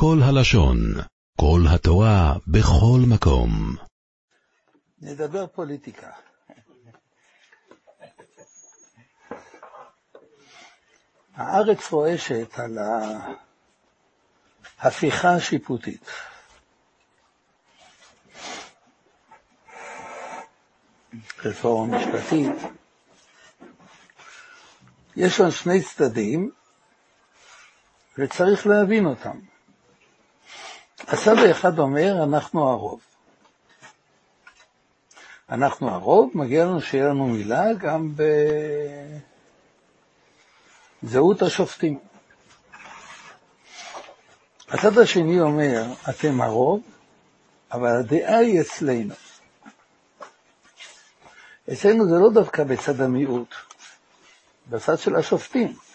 כל הלשון, כל התורה, בכל מקום. נדבר פוליטיקה. הארץ רועשת על ההפיכה השיפוטית. רפורמה משפטית. יש שם שני צדדים, וצריך להבין אותם. הצד האחד אומר, אנחנו הרוב. אנחנו הרוב, מגיע לנו שיהיה לנו מילה גם בזהות השופטים. הצד השני אומר, אתם הרוב, אבל הדעה היא אצלנו. אצלנו זה לא דווקא בצד המיעוט, בצד של השופטים.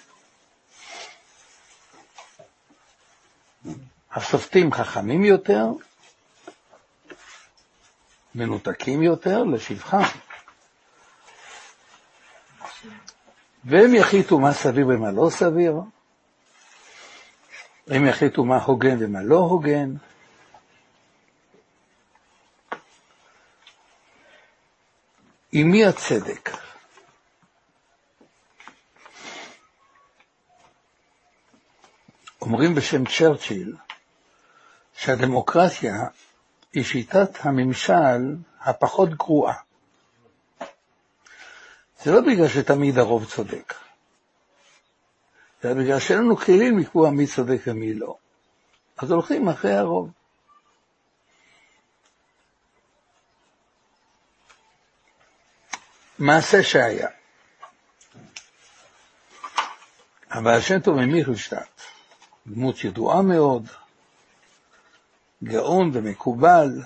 השופטים חכמים יותר, מנותקים יותר לשבחם. והם יחליטו מה סביר ומה לא סביר, הם יחליטו מה הוגן ומה לא הוגן. עם מי הצדק? אומרים בשם צ'רצ'יל שהדמוקרטיה היא שיטת הממשל הפחות גרועה. זה לא בגלל שתמיד הרוב צודק, זה בגלל שאין לנו כלים לקבוע מי צודק ומי לא. אז הולכים אחרי הרוב. מעשה שהיה. הבעל שם טוב ממיכלשטט, דמות ידועה מאוד, גאון ומקובל.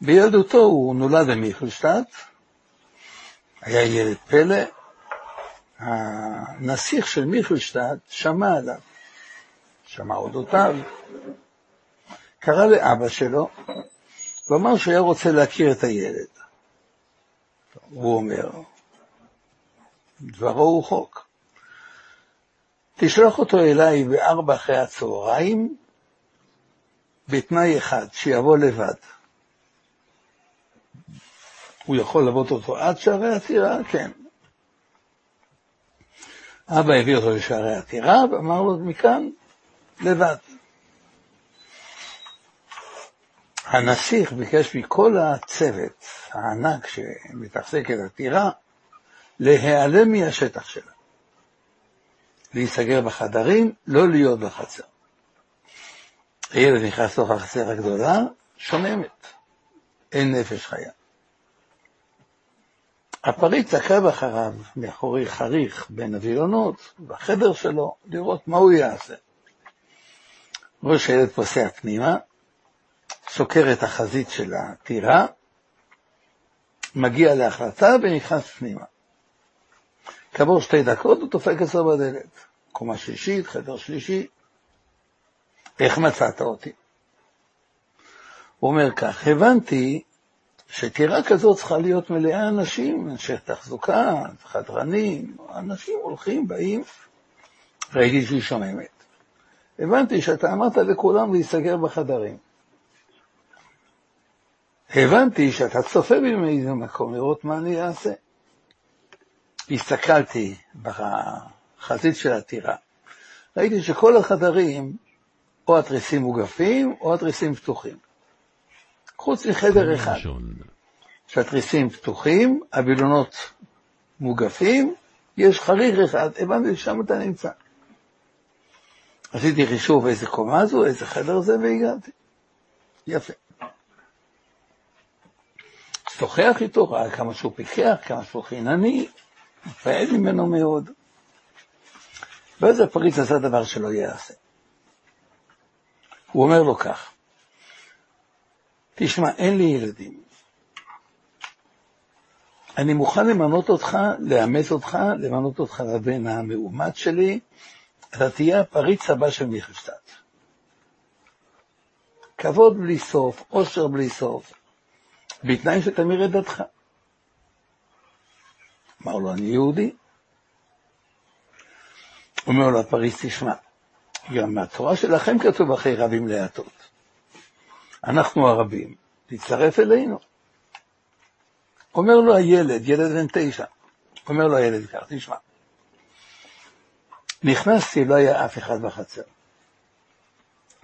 בילדותו הוא נולד במיכלשטט, היה ילד פלא, הנסיך של מיכלשטט שמע עליו, שמע אודותיו, קרא לאבא שלו ואמר שהוא היה רוצה להכיר את הילד. הוא אומר, דברו הוא חוק. תשלח אותו אליי בארבע אחרי הצהריים, בתנאי אחד, שיבוא לבד. הוא יכול ללוות אותו עד שערי הטירה? כן. אבא הביא אותו לשערי הטירה ואמר לו מכאן, לבד. הנסיך ביקש מכל הצוות הענק שמתעסק את הטירה להיעלם מהשטח שלה. להיסגר בחדרים, לא להיות בחצר. הילד נכנס לתוך החצר הגדולה, שוממת, אין נפש חיה. הפריץ עקב אחריו מאחורי חריך בין הווילונות, בחדר שלו, לראות מה הוא יעשה. רואה שהילד פוסע פנימה, סוקר את החזית של הטירה, מגיע להחלטה ונכנס פנימה. כעבור שתי דקות הוא דופק אצלו בדלת. קומה שלישית, חדר שלישי. איך מצאת אותי? הוא אומר כך, הבנתי שטירה כזאת צריכה להיות מלאה אנשים, אנשי תחזוקה, חדרנים, אנשים הולכים, באים, ראיתי שהיא שוממת. הבנתי שאתה אמרת לכולם להיסגר בחדרים. הבנתי שאתה צופה בי מאיזה מקום לראות מה אני אעשה. הסתכלתי בחזית של הטירה, ראיתי שכל החדרים, או התריסים מוגפים, או התריסים פתוחים. חוץ מחדר אחד, שהתריסים פתוחים, הווילונות מוגפים, יש חריך אחד, הבנתי ששם אתה נמצא. עשיתי חישוב איזה קומה זו, איזה חדר זה, והגעתי. יפה. שוחח איתו, ראה כמה שהוא פיקח, כמה שהוא חינני, התפעל ממנו מאוד. ואז הפריץ עשה דבר שלא יעשה. הוא אומר לו כך, תשמע, אין לי ילדים. אני מוכן למנות אותך, לאמץ אותך, למנות אותך לבן המאומץ שלי, אתה תהיה הפריץ הבא של מיכלשטט. כבוד בלי סוף, עושר בלי סוף, בתנאי שתמיר את דתך. אמר לו, אני יהודי. אומר לו הפריץ, תשמע, גם מהתורה שלכם כתוב אחרי רבים להטות. אנחנו הרבים, תצטרף אלינו. אומר לו הילד, ילד בן תשע, אומר לו הילד כך, תשמע, נכנסתי, לא היה אף אחד בחצר.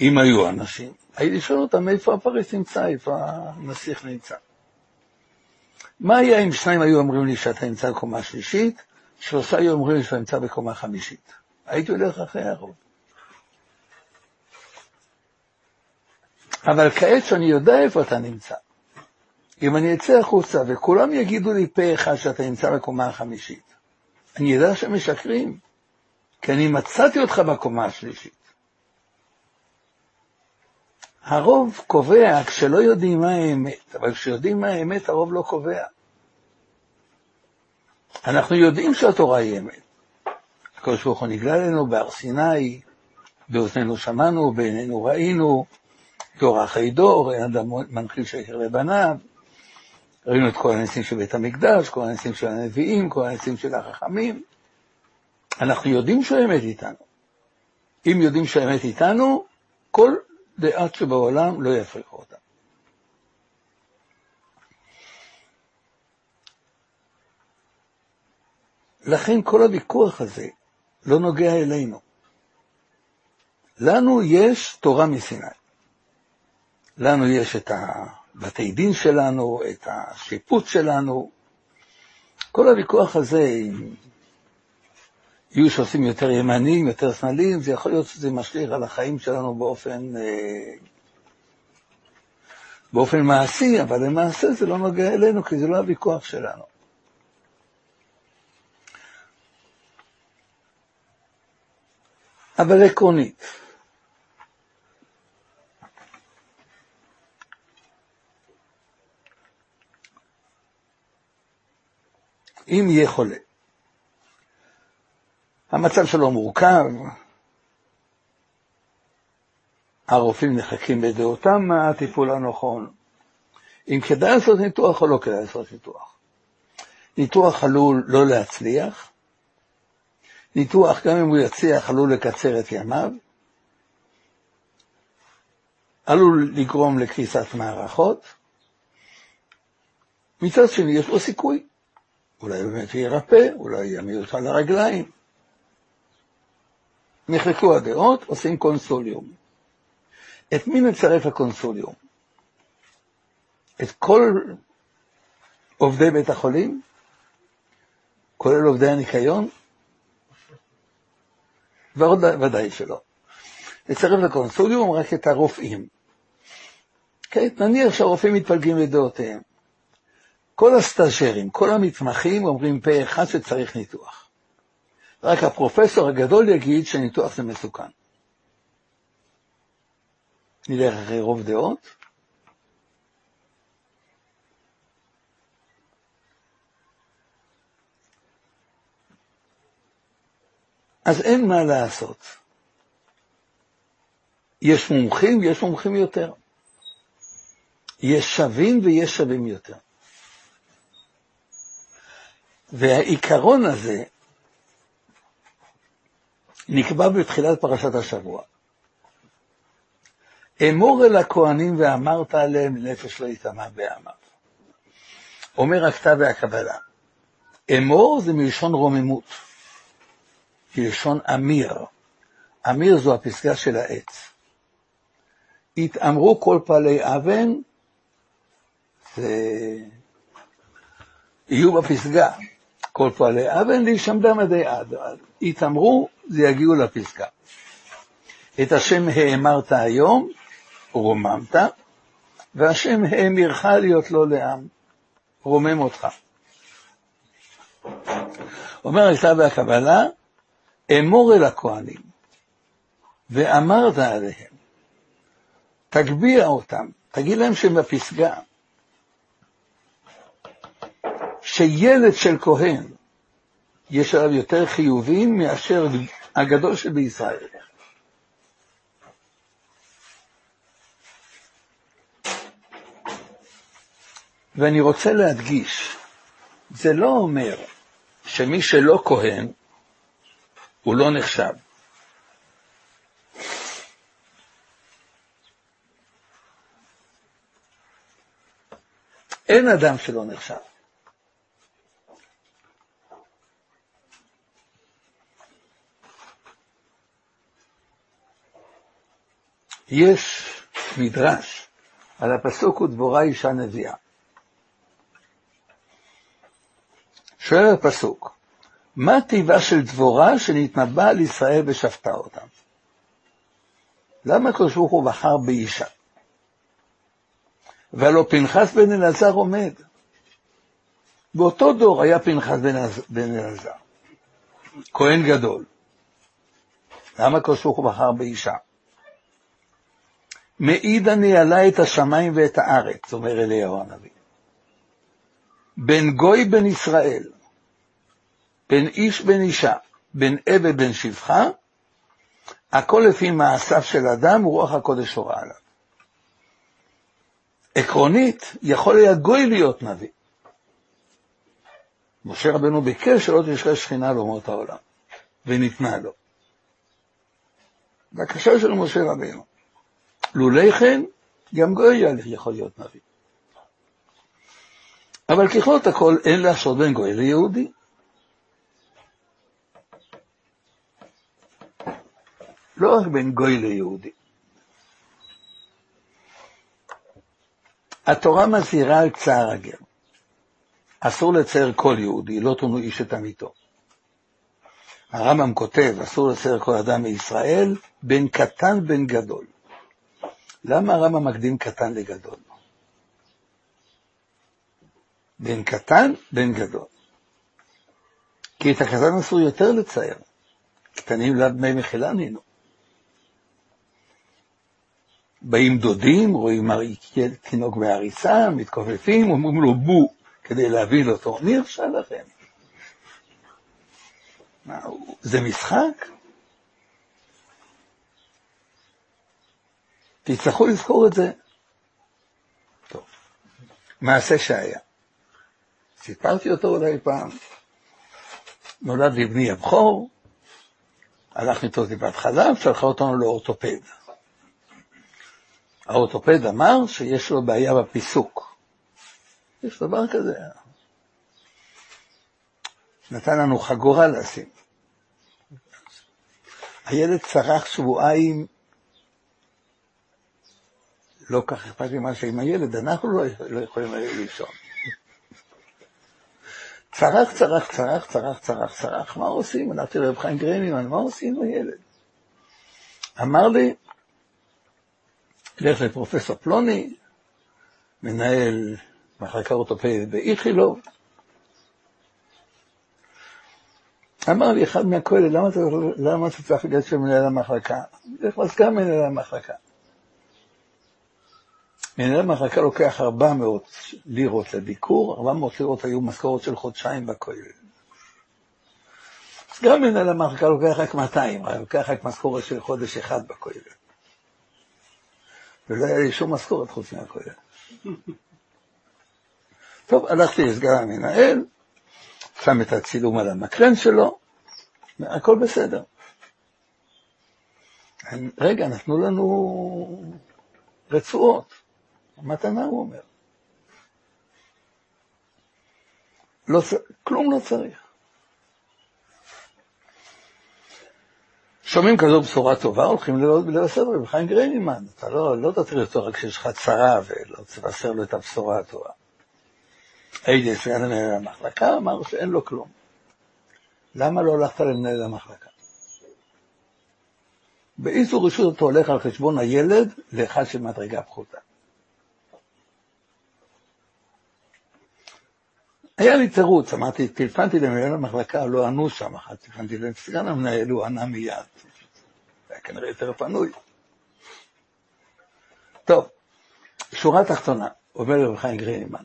אם היו אנשים, הייתי שואל אותם איפה הפריס נמצא, איפה הנסיך נמצא. מה היה אם שניים היו אומרים לי שאתה נמצא בקומה שלישית, שלושה היו אומרים לי שאתה נמצא בקומה חמישית? הייתי הולך אחרי הרוב. אבל כעת שאני יודע איפה אתה נמצא, אם אני אצא החוצה וכולם יגידו לי פה אחד שאתה נמצא בקומה החמישית, אני יודע שהם משקרים, כי אני מצאתי אותך בקומה השלישית. הרוב קובע כשלא יודעים מה האמת, אבל כשיודעים מה האמת, הרוב לא קובע. אנחנו יודעים שהתורה היא אמת. הקדוש ברוך הוא נגלה לנו בהר סיני, באוזנינו שמענו, בעינינו ראינו, דור אחרי דור, אין אדם מנחיל שקר לבניו. ראינו את כל הניסים של בית המקדש, כל הניסים של הנביאים, כל הניסים של החכמים. אנחנו יודעים שהאמת איתנו. אם יודעים שהאמת איתנו, כל דעת שבעולם לא יפריחו אותה. לכן כל הוויכוח הזה לא נוגע אלינו. לנו יש תורה מסיני. לנו יש את הבתי דין שלנו, את השיפוט שלנו. כל הוויכוח הזה, אם יהיו שעושים יותר ימנים, יותר שמאליים, זה יכול להיות שזה משליך על החיים שלנו באופן, אה, באופן מעשי, אבל למעשה זה לא נוגע אלינו, כי זה לא הוויכוח שלנו. אבל עקרונית, אם יהיה חולה, המצב שלו מורכב, הרופאים מחכים בדעותם מה הטיפול הנכון, אם כדאי לעשות ניתוח או לא כדאי לעשות ניתוח. ניתוח עלול לא להצליח, ניתוח, גם אם הוא יצליח, עלול לקצר את ימיו, עלול לגרום לקריסת מערכות. מצד שני, יש לו סיכוי. אולי באמת ירפא, אולי יעמיד אותך על הרגליים. נחלקו הדעות, עושים קונסוליום. את מי מצרף הקונסוליום? את כל עובדי בית החולים? כולל עובדי הניקיון? ודאי שלא. נצרף לקונסוליום רק את הרופאים. כן, נניח שהרופאים מתפלגים לדעותיהם. כל הסטאז'רים, כל המתמחים אומרים פה אחד שצריך ניתוח. רק הפרופסור הגדול יגיד שניתוח זה מסוכן. נלך אחרי רוב דעות. אז אין מה לעשות. יש מומחים ויש מומחים יותר. יש שווים ויש שווים יותר. והעיקרון הזה נקבע בתחילת פרשת השבוע. אמור אל הכהנים ואמרת עליהם נפש לא יטמע בעמיו. אומר הכתב והקבלה. אמור זה מלשון רוממות, מלשון אמיר. אמיר זו הפסגה של העץ. התאמרו כל פעלי אבן, ויהיו בפסגה. כל פועלי אבן להישמדם עדי עד. יתאמרו, זה יגיעו לפסקה. את השם האמרת היום, רוממת, והשם האמירך להיות לו לעם, רומם אותך. אומר הכתב והקבלה, אמור אל הכהנים, ואמרת עליהם, תגביה אותם, תגיד להם שהם בפסגה, שילד של כהן יש עליו יותר חיובים מאשר הגדול שבישראל. ואני רוצה להדגיש, זה לא אומר שמי שלא כהן, הוא לא נחשב. אין אדם שלא נחשב. יש מדרש על הפסוק ודבורה אישה נביאה. שואל הפסוק, מה טיבה של דבורה שנתנבא על ישראל ושפטה אותם? למה הקדוש ברוך הוא בחר באישה? והלא פנחס בן אלעזר עומד. באותו דור היה פנחס בן אלעזר, כהן גדול. למה הקדוש ברוך הוא בחר באישה? מעידה ניהלה את השמיים ואת הארץ, אומר אליהו הנביא. בין גוי בן ישראל, בין איש בן אישה, בין עבד בן שפחה, הכל לפי מעשיו של אדם ורוח הקודש הורה עליו. עקרונית, יכול היה גוי להיות נביא. משה רבנו ביקש שלא תשרה שכינה לאומות העולם, וניתנה לו. בקשה של משה רבנו. לולי כן, גם גוי יכול להיות נביא. אבל ככלות הכל אין לעשות בין גוי ליהודי. לא רק בין גוי ליהודי. התורה מזהירה על צער הגר. אסור לצייר כל יהודי, לא תונו איש את עמיתו. הרמב"ם כותב, אסור לצייר כל אדם מישראל, בין קטן בין גדול. למה הרמב"ם מקדים קטן לגדול? בין קטן בין גדול. כי את הקטן אסור יותר לצייר. קטנים ליד מי מחילה נינו. באים דודים, רואים תינוק בהריסה, מתכופפים, אומרים לו בו כדי להביא אותו. מי הרשה לכם? מה, זה משחק? תצטרכו לזכור את זה. טוב, מעשה שהיה. סיפרתי אותו אולי פעם. נולד לי בני הבכור, הלך איתו טיפת חלב, שלחה אותנו לאורתופד. האורתופד אמר שיש לו בעיה בפיסוק. יש דבר כזה. נתן לנו חגורה לשים. הילד צרח שבועיים לא כך אכפת לי מה שעם הילד, אנחנו לא, לא יכולים לישון. צרח, צרח, צרח, צרח, צרח, צרח, מה עושים? הלכתי לרב חיים גרנימן, מה עושים עם הילד? אמר לי, לך לפרופסור פלוני, מנהל מחלקה אורתופדית באיכילוב. אמר לי אחד מהכולל, למה, אתה צריך לגשת של המחלקה? לך לסגן מנהל המחלקה. מנהל המחלקה לוקח 400 לירות לביקור, 400 לירות היו משכורת של חודשיים בכולל. גם מנהל המחלקה לוקח רק 200, לוקח רק משכורת של חודש אחד בכולל. ולא היה לי שום משכורת חוץ מהכולל. טוב, הלכתי לסגן המנהל, שם את הצילום על המקרן שלו, הכל בסדר. רגע, נתנו לנו רצועות. מתנה הוא אומר. לא, כלום לא צריך. שומעים כזו בשורה טובה, הולכים לבשר רב חיים גריינימן. אתה לא, לא תתחיל אותו רק כשיש לך צרה ולא תבשר לו את הבשורה הטובה. הייתי אצל מנהל המחלקה, אמר שאין לו כלום. למה לא הלכת למנהל המחלקה? באיזו רשות אתה הולך על חשבון הילד לאחד של מדרגה פחותה? היה לי תירוץ, אמרתי, טלפנתי למנהל המחלקה, לא ענו שם, אחת טלפנתי לסגן המנהל, הוא ענה מיד. היה כנראה יותר פנוי. טוב, שורה תחתונה, אומר לרב חיים גרינמן,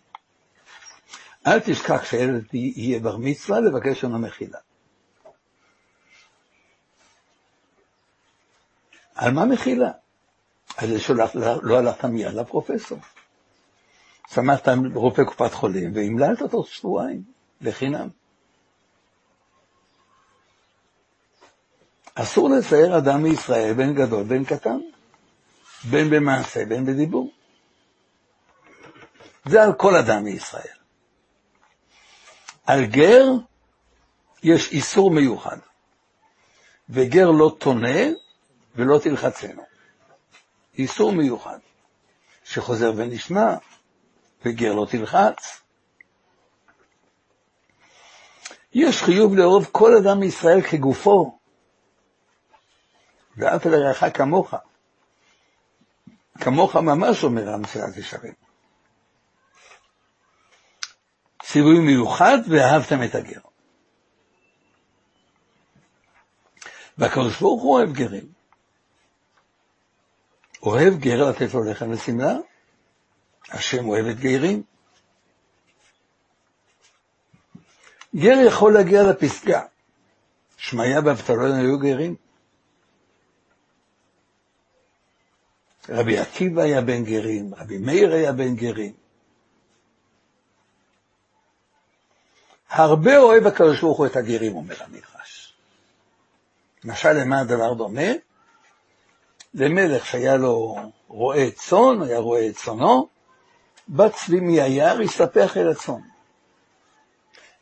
אל תשכח שהילד יהיה בר מצווה לבקש לנו מחילה. על מה מחילה? על זה שלא הלכת מיד לפרופסור. שמחת עם רופא קופת חולים, והמללת אותו שבועיים, לחינם. אסור לצייר אדם מישראל בין גדול בין קטן, בין במעשה בין בדיבור. זה על כל אדם מישראל. על גר יש איסור מיוחד, וגר לא תונה ולא תלחצנו. איסור מיוחד, שחוזר ונשמע, וגר לא תלחץ. יש חיוב לאהוב כל אדם מישראל כגופו, ואף לרעך כמוך. כמוך ממש אומר המסילת ישרים. ציווי מיוחד ואהבתם את הגר. והקדוש ברוך הוא אוהב גרים. אוהב גר לתת לו לחם ושמלה, השם אוהב את גרים. גר יכול להגיע לפסגה. שמעיה ואבטלון היו גרים. רבי עקיבא היה בן גרים, רבי מאיר היה בן גרים. הרבה אוהב הקדוש ברוך הוא את הגרים, אומר המדרש. למשל, למה הדבר דומה? למלך שהיה לו רועה צאן, היה רועה את צאנו, בא צבי מיער, הסתפח אל הצאן.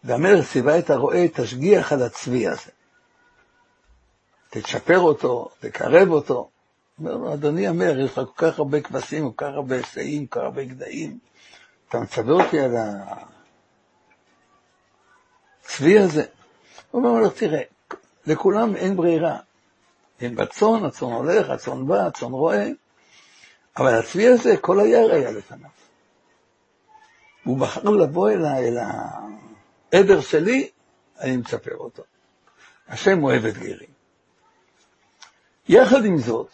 והמלך ציווה את הרועה, תשגיח על הצבי הזה. תצ'פר אותו, תקרב אותו. אומר לו, אדוני המלך, יש לך כל כך הרבה כבשים, כל כך הרבה שאים, כל כך הרבה גדיים, אתה מצווה אותי על הצבי הזה? הוא אומר לו, תראה, לכולם אין ברירה. אין בצאן, הצאן הולך, הצאן בא, הצאן רואה, אבל הצבי הזה, כל היער היה לפניו. הוא בחר לבוא אל העדר שלי, אני מצפר אותו. השם אוהב את גרים. יחד עם זאת,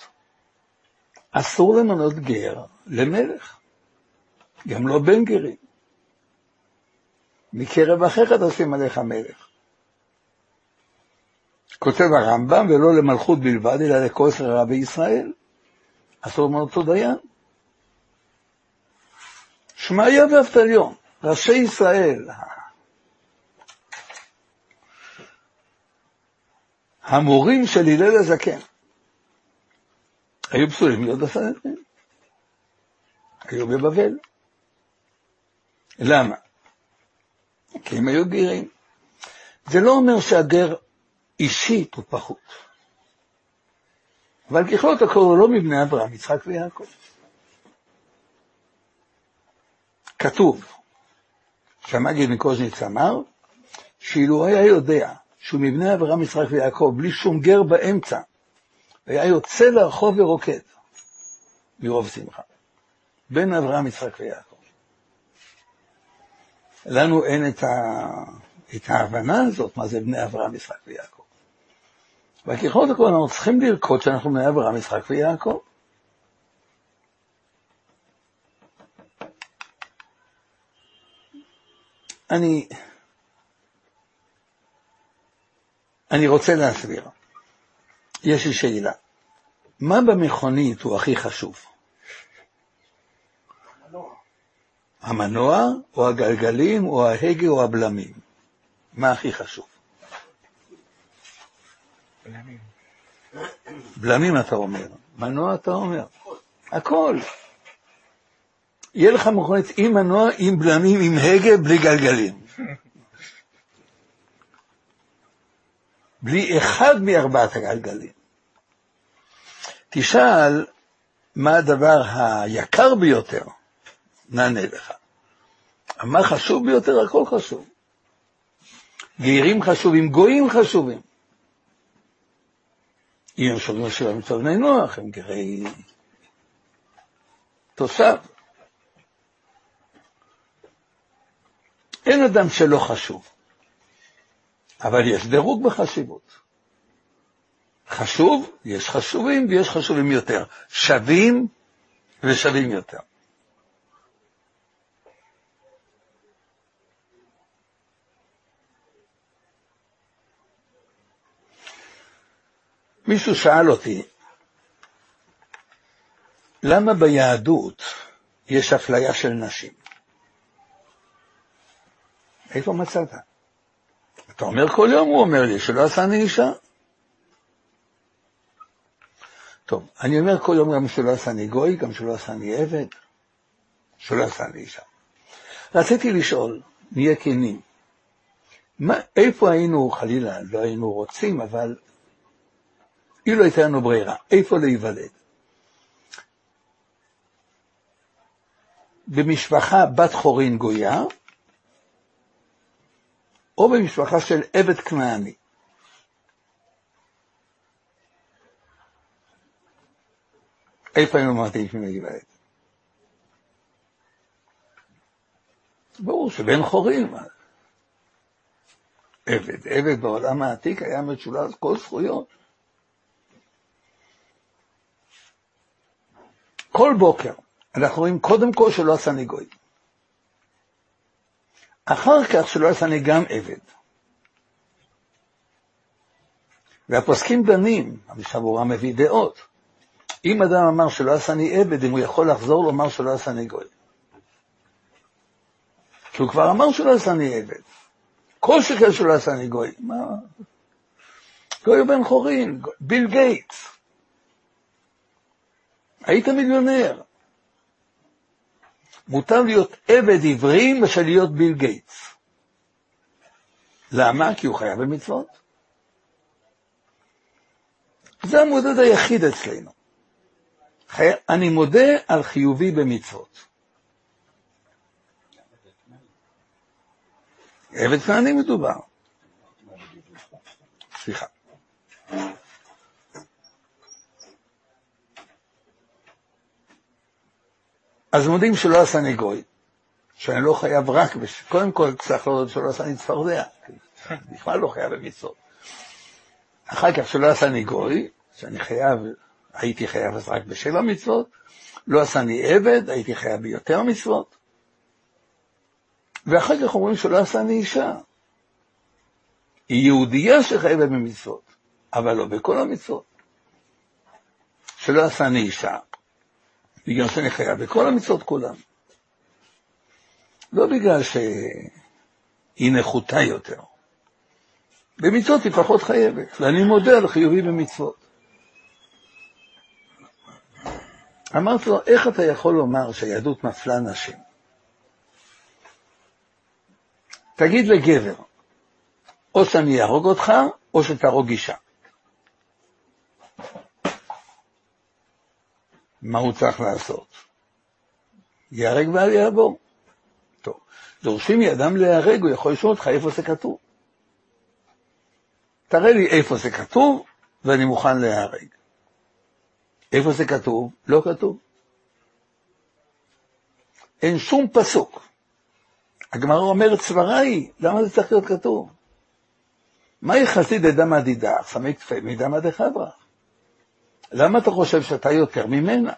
אסור למנות גר למלך, גם לא בן גרים. מקרב אחיך תשים עליך מלך. כותב הרמב"ם, ולא למלכות בלבד, אלא לכל שררה בישראל. אסור למנות אותו דיין. שמעיה ואבטליון, ראשי ישראל, המורים של הלל הזקן, היו פסולים להיות בסנהדרין. היו בבבל. למה? כי הם היו גרים. זה לא אומר שהגר אישית הוא פחות. אבל ככלות הכל הוא לא מבני אברהם, יצחק ויעקב. כתוב, שהמגיד מקוז'ניץ אמר, שאילו היה יודע שהוא מבני אברהם, יצחק ויעקב, בלי שום גר באמצע, והיה יוצא לרחוב ורוקד מרוב שמחה. בין אברהם, יצחק ויעקב. לנו אין את, ה... את ההבנה הזאת, מה זה בני אברהם, יצחק ויעקב. וככל הכל אנחנו צריכים לרקוד שאנחנו בני אברהם, יצחק ויעקב. אני, אני רוצה להסביר. יש לי שאלה. מה במכונית הוא הכי חשוב? המנוע, או הגלגלים, או ההגה, או הבלמים? מה הכי חשוב? בלמים. בלמים אתה אומר, מנוע אתה אומר, הכל. יהיה לך מכונית עם מנוע, עם בלמים, עם הגה, בלי גלגלים. בלי אחד מארבעת הגלגלים. תשאל מה הדבר היקר ביותר, נענה לך. מה חשוב ביותר? הכל חשוב. גרים חשובים, גויים חשובים. אם הם שומרים שבעה מצוות בני נוח, הם גרי תושב. אין אדם שלא חשוב. אבל יש דירוג בחשיבות. חשוב, יש חשובים ויש חשובים יותר. שווים ושווים יותר. מישהו שאל אותי, למה ביהדות יש אפליה של נשים? איפה מצאת? אתה אומר כל יום, הוא אומר לי, שלא עשני אישה. טוב, אני אומר כל יום גם שלא עשני גוי, גם שלא עשני עבד, שלא עשני אישה. רציתי לשאול, נהיה כנים, מה, איפה היינו, חלילה, לא היינו רוצים, אבל אילו הייתה לנו ברירה, איפה להיוולד? במשפחה בת חורין גויה, או במשפחה של עבד כנעני. איפה היינו מעדיפים להיוולד? ברור שבן חורין, עבד, עבד בעולם העתיק היה משולש כל זכויות. כל בוקר אנחנו רואים קודם כל שלא עשני גוי. אחר כך שלא עשני גם עבד. והפוסקים דנים, המשבורה מביא דעות. אם אדם אמר שלא עשני עבד, אם הוא יכול לחזור לומר שלא עשני גוי. כי הוא כבר אמר שלא עשני עבד. כל שכן שלא עשני גוי. מה? גוי בן חורין, ביל גייטס. היית מיליונר. מוטב להיות עבד עברי מאשר להיות ביל גייטס. למה? כי הוא חייב במצוות. זה המודד היחיד אצלנו. חי... אני מודה על חיובי במצוות. עבד כנעני מדובר. סליחה. אז מודים שלא עשני גוי, שאני לא חייב רק, בש... קודם כל צריך להודות שלא עשני צפרדע, בכלל לא חייב במצוות. אחר כך שלא עשני גוי, שאני חייב, הייתי חייב אז רק בשבע מצוות, לא עשני עבד, הייתי חייב ביותר מצוות, ואחר כך אומרים שלא עשני אישה. היא יהודייה שחייבת במצוות, אבל לא בכל המצוות. שלא עשני אישה, בגלל שאני חייב בכל המצוות כולם. לא בגלל שהיא נחותה יותר. במצוות היא פחות חייבת, ואני מודה על חיובי במצוות. אמרתי לו, איך אתה יכול לומר שהיהדות מפלה נשים? תגיד לגבר, או שאני אהרוג אותך, או שתהרוג אישה. מה הוא צריך לעשות? ייהרג ואל יעבור. טוב, דורשים מאדם להיהרג, הוא יכול לשאול אותך איפה זה כתוב. תראה לי איפה זה כתוב, ואני מוכן להיהרג. איפה זה כתוב? לא כתוב. אין שום פסוק. הגמרא אומרת סברה היא, למה זה צריך להיות כתוב? מה יחסית דדמא דידך, סמי כפי מדמא דחברא? למה אתה חושב שאתה יותר ממנה?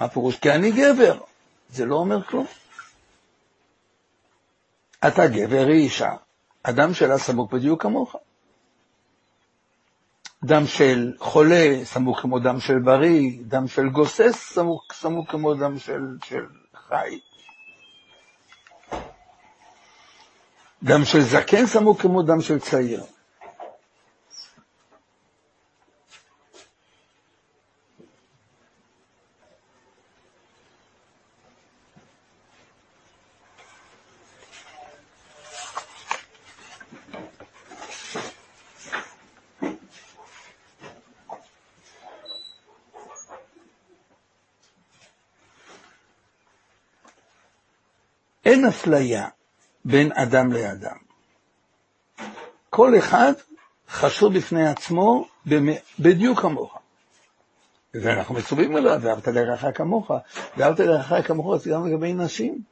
מה פירוש? כי אני גבר. זה לא אומר כלום. אתה גבר, היא אישה. הדם שלה סמוק בדיוק כמוך. דם של חולה סמוק כמו דם של בריא, דם של גוסס סמוק, סמוק כמו דם של, של חי. דם של זקן סמוק כמו דם של צעיר. אין אפליה בין אדם לאדם. כל אחד חשוב בפני עצמו בדיוק כמוך. ואנחנו מצווים עליו, ואהבת לרעך כמוך, ואהבת לרעך כמוך זה גם לגבי נשים.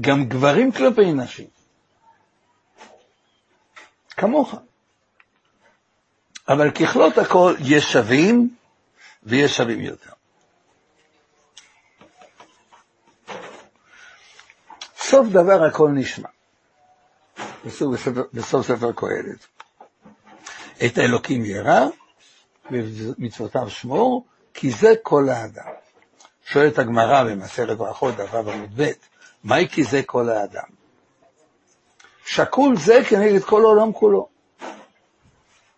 גם גברים כלפי נשים. כמוך. אבל ככלות הכל יש שווים ויש שווים יותר. סוף דבר הכל נשמע. בסוף, בסוף ספר קהלת. את האלוקים ירא, ומצוותיו שמור, כי זה כל האדם. שואלת הגמרא במסכת ברכות, דבר עמוד ב', מהי כי זה כל האדם? שקול זה כנגד כל העולם כולו.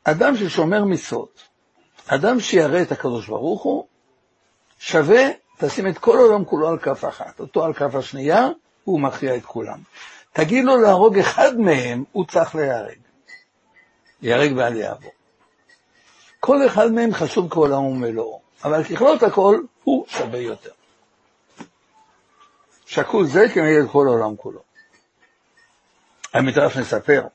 אדם ששומר מצוות, אדם שירא את הקדוש ברוך הוא, שווה, תשים את כל העולם כולו על כף אחת, אותו על כף השנייה, הוא מכריע את כולם. תגיד לו להרוג אחד מהם, הוא צריך להיהרג. ייהרג ואל יעבור. כל אחד מהם חשוב כעולם ומלואו, אבל ככלות הכל, הוא שווה יותר. שקול זה כנגד כל העולם כולו. המדרש מספר,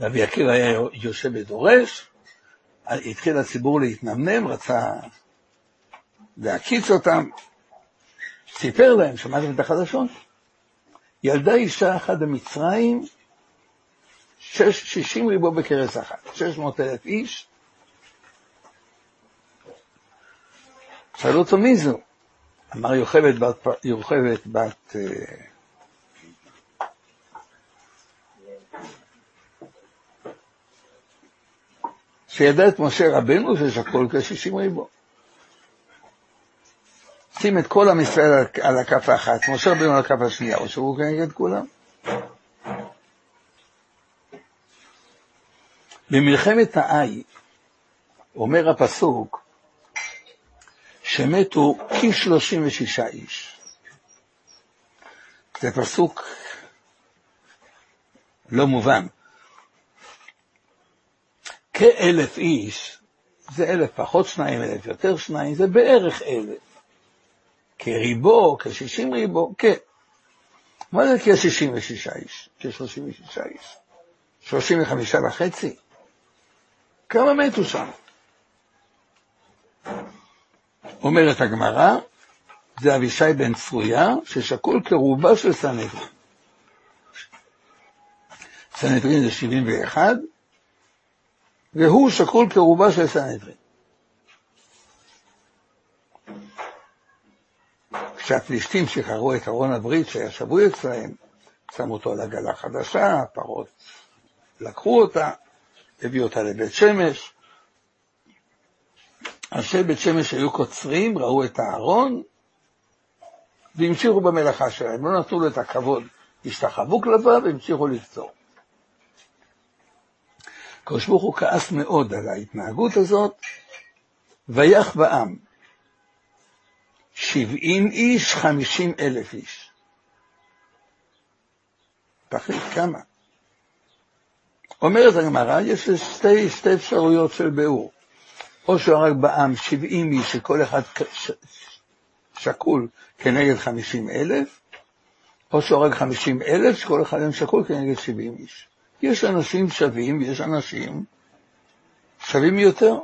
רבי עקיבא היה יושב ודורש, התחיל הציבור להתנמנם, רצה להקיץ אותם, סיפר להם, שמעתם את החדשות? ילדה אישה אחת במצרים, שישים ריבו בכרס אחת, שש מאות אלף איש. שאלו אותו מי זו? אמר יוכבד בת, יוכבד בת אה, שידע את משה רבנו ששקול כשישים ריבו. שים את כל עם ישראל על הכף האחת, משה רבנו על הכף השנייה, או שהוא כנגד כולם. במלחמת האי, אומר הפסוק, שמתו כשלושים ושישה איש. זה פסוק לא מובן. כאלף איש, זה אלף פחות שניים, אלף יותר שניים, זה בערך אלף. כריבו, כשישים ריבו, כן. מה זה כשישים ושישה איש? כשלושים ושישה איש. שלושים וחמישה וחצי? כמה מתו שם? אומרת הגמרא, זה אבישי בן צרויה, ששקול כרובה של סנהדרין. סנהדרין זה 71, והוא שקול כרובה של סנהדרין. כשהפלישתים שחררו את ארון הברית שהיה שבוי אצלהם, שמו אותו על עגלה חדשה, הפרות לקחו אותה, הביאו אותה לבית שמש. אנשי בית שמש היו קוצרים, ראו את הארון, והמשיכו במלאכה שלהם, לא נתנו לו את הכבוד, השתחוו כלפיו והמשיכו לקצור. הקדוש ברוך הוא כעס מאוד על ההתנהגות הזאת, ויח בעם שבעים איש, חמישים אלף איש. תחליט כמה. אומרת הגמרא, יש שתי, שתי אפשרויות של ביאור. או שהוא הרג בעם שבעים איש, שכל אחד שקול כנגד חמישים אלף, או שהוא הרג חמישים אלף, שכל אחד מהם שקול כנגד שבעים איש. יש אנשים שווים ויש אנשים שווים יותר.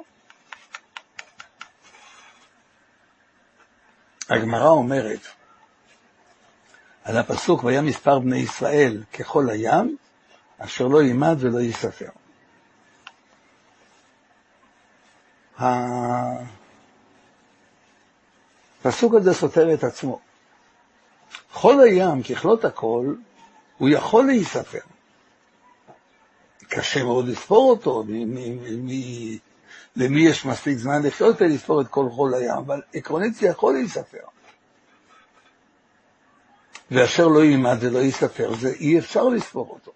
הגמרא אומרת על הפסוק, והיה מספר בני ישראל ככל הים, אשר לא יימד ולא ייספר. הפסוק הזה סותר את עצמו. חול הים, ככלות הכל, הוא יכול להיספר. קשה מאוד לספור אותו, למי יש מספיק זמן לחיות ולספור את כל חול הים, אבל עקרונית זה יכול להיספר. ואשר לא ילמד ולא ייספר, זה אי אפשר לספור אותו.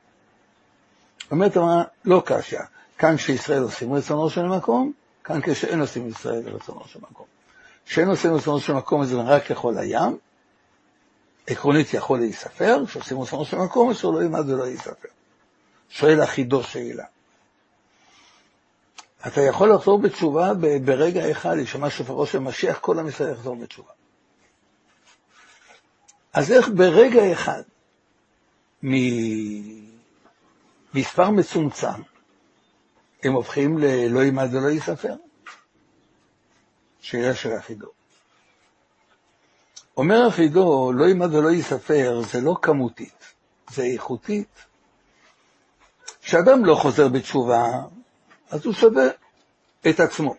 אומרת אמרה, לא קשה, כאן כשישראל עושים רצונו של מקום, כאן כשאין עושים ישראל רצונו של מקום. כשאין עושים רצונו של מקום זה רק ככל הים, עקרונית יכול להיספר, כשעושים רצונו של מקום, אשר לא ילמד ולא ייספר. שואל החידוש שאלה. אתה יכול לחזור בתשובה ברגע אחד, לשמע שופרו של משיח, כל עם ישראל יחזור בתשובה. אז איך ברגע אחד, ממספר מצומצם, הם הופכים ללא יימד ולא ייספר? שאלה של החידו. אומר החידו, לא יימד ולא ייספר, זה לא כמותית, זה איכותית. כשאדם לא חוזר בתשובה, אז הוא שווה את עצמו.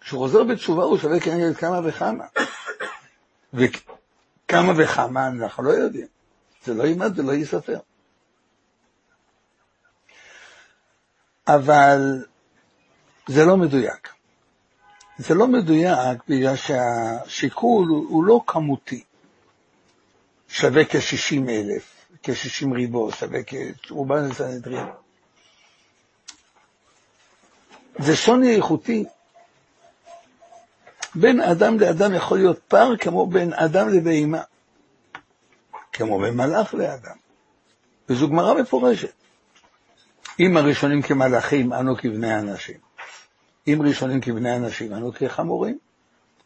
כשהוא חוזר בתשובה הוא שווה כנגד כמה וכמה. וכמה וכמה אנחנו לא יודעים. זה לא יימד ולא ייספר. אבל זה לא מדויק. זה לא מדויק בגלל שהשיקול הוא לא כמותי. שווה כ-60 אלף, כ-60 ריבו, שווה כרובן סנהדרין. זה שוני איכותי. בין אדם לאדם יכול להיות פער כמו בין אדם לבהמה. כמו בין מלאך לאדם. וזו גמרא מפורשת. אם הראשונים כמלאכים, אנו כבני אנשים. אם ראשונים כבני אנשים, אנו כחמורים.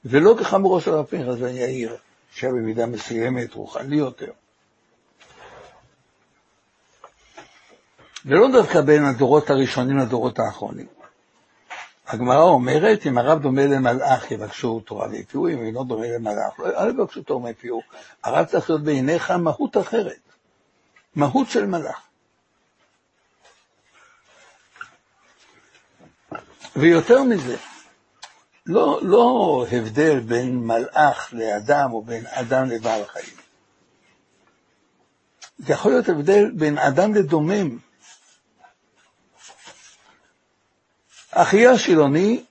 ולא כחמורו של רב פנחס בן יאיר, שהיה במידה מסוימת רוחני יותר. ולא דווקא בין הדורות הראשונים לדורות האחרונים. הגמרא אומרת, אם הרב דומה למלאך, יבקשו תורה ויפיו, אם אינו דומה למלאך, לא, יבקשו תורה ויפיו. הרב צריך להיות בעיניך מהות אחרת, מהות של מלאך. ויותר מזה, לא, לא הבדל בין מלאך לאדם או בין אדם לבעל חיים. זה יכול להיות הבדל בין אדם לדומם. אחיה השילוני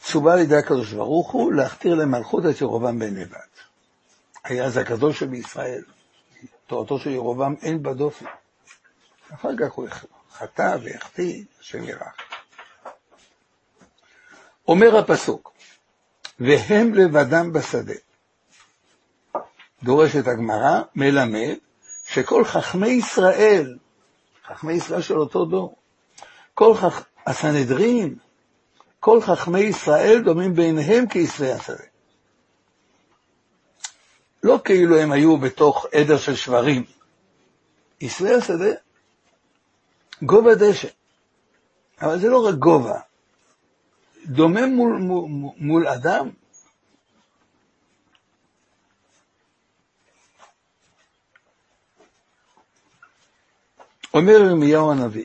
צווה על ידי הקדוש ברוך הוא להכתיר למלכות את ירובעם בן נבט. היה זה הקדוש שבישראל. תורתו של ירובעם אין בה דופי. אחר כך הוא חטא והחטיא, השם ירח. אומר הפסוק, והם לבדם בשדה. דורשת הגמרא, מלמד, שכל חכמי ישראל, חכמי ישראל של אותו דור, כל. הסנהדרין, כל חכמי ישראל דומים בעיניהם כישראל השדה. לא כאילו הם היו בתוך עדר של שברים. ישראל השדה, גובה דשא. אבל זה לא רק גובה, דומה מול, מול, מול אדם? אומר ירמיהו הנביא,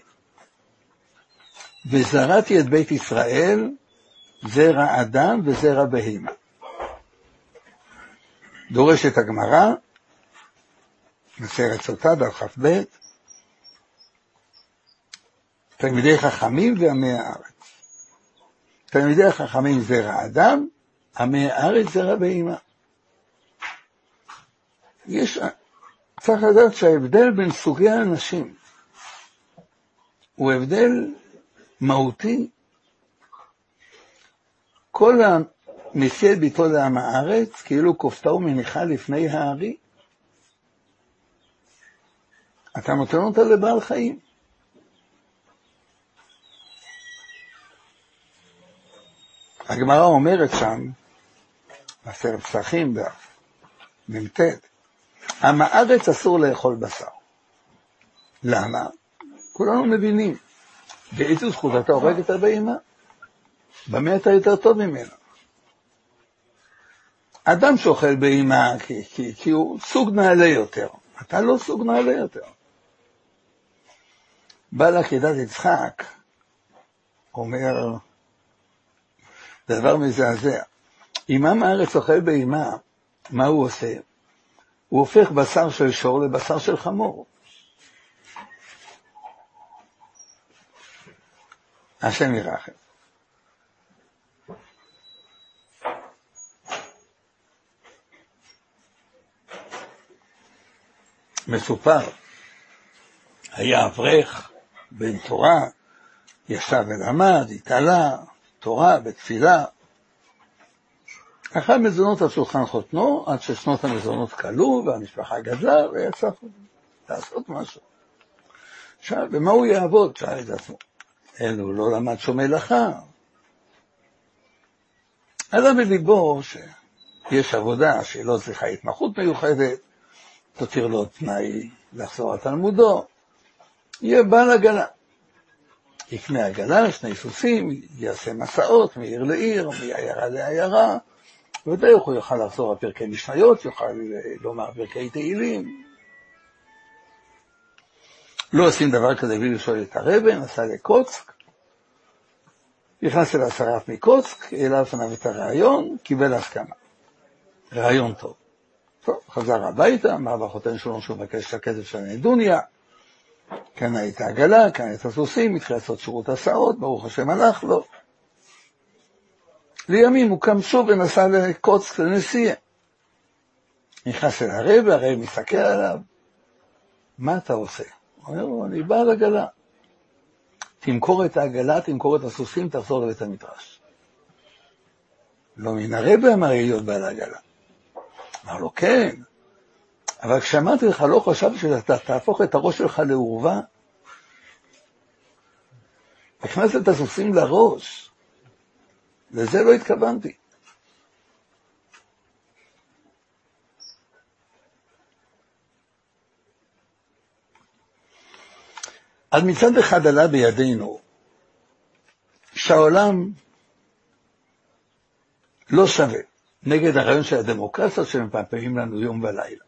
וזרעתי את בית ישראל זרע אדם וזרע בהמה. דורשת הגמרא, מסרט סוטה, דף כ"ב, תלמידי חכמים ועמי הארץ. תלמידי החכמים זרע אדם, עמי הארץ זרע בהמה. יש, צריך לדעת שההבדל בין סוגי האנשים הוא הבדל מהותי. כל המסיע ביתו לעם הארץ, כאילו כופתה ומניחה לפני הארי. אתה נותן אותה לבעל חיים. הגמרא אומרת שם, בסרט פסחים במ"ט, עם הארץ אסור לאכול בשר. למה? כולנו מבינים. באיזו זכות אתה הורג את הבהמה? במה אתה יותר טוב ממנו? אדם שאוכל בהמה כי, כי, כי הוא סוג נעלה יותר, אתה לא סוג נעלה יותר. בעל עקדת יצחק אומר, דבר מזעזע. אם עם הארץ אוכל בהמה, מה הוא עושה? הוא הופך בשר של שור לבשר של חמור. השם ירחם. מסופר, היה אברך בן תורה, ישב ולמד, התעלה, בתורה, בתפילה. אכל מזונות על שולחן חותנו, עד ששנות המזונות כלו, והמשפחה גדלה, ויצא לעשות משהו. עכשיו, במה הוא יעבוד? שאל את עצמו. אלו הוא לא למד שום מלאכה. עלה בליבו שיש עבודה שהיא לא צריכה התמחות מיוחדת, תותיר לו תנאי לחזור על תלמודו, יהיה בעל עגלה. יקנה עגלה, שני סוסים, יעשה מסעות מעיר לעיר, מעיירה לעיירה, ובדרך הוא יוכל לחזור על פרקי משניות, יוכל לומר פרקי תהילים. לא עושים דבר כזה בלי לשאול את הרבן, נסע לקוצק, נכנס אל השרף מקוצק, העלה לפניו את הרעיון, קיבל הסכמה. רעיון טוב. טוב, חזר הביתה, אמר בחותן שלו שהוא מבקש את הכסף של הנדוניה, קנה את העגלה, קנה את הסוסים, התחיל לעשות שירות הסעות, ברוך השם הלך לו. לימים הוא קם שוב ונסע לקוץ לנסיעה. נכנס אל הרב, הרב מסתכל עליו, מה אתה עושה? הוא אומר לו, אני בעל עגלה. תמכור את העגלה, תמכור את הסוסים, תחזור לבית המדרש. לא מן הרבה אמר להיות בעל עגלה. אמר לו, כן, אבל כשאמרתי לך, לא חשבתי שאתה תהפוך את הראש שלך לעורבה, הכנסת את הסוסים לראש. לזה לא התכוונתי. אז מצד אחד עלה בידינו שהעולם לא שווה נגד הרעיון של הדמוקרטיה שמפעפעים לנו יום ולילה.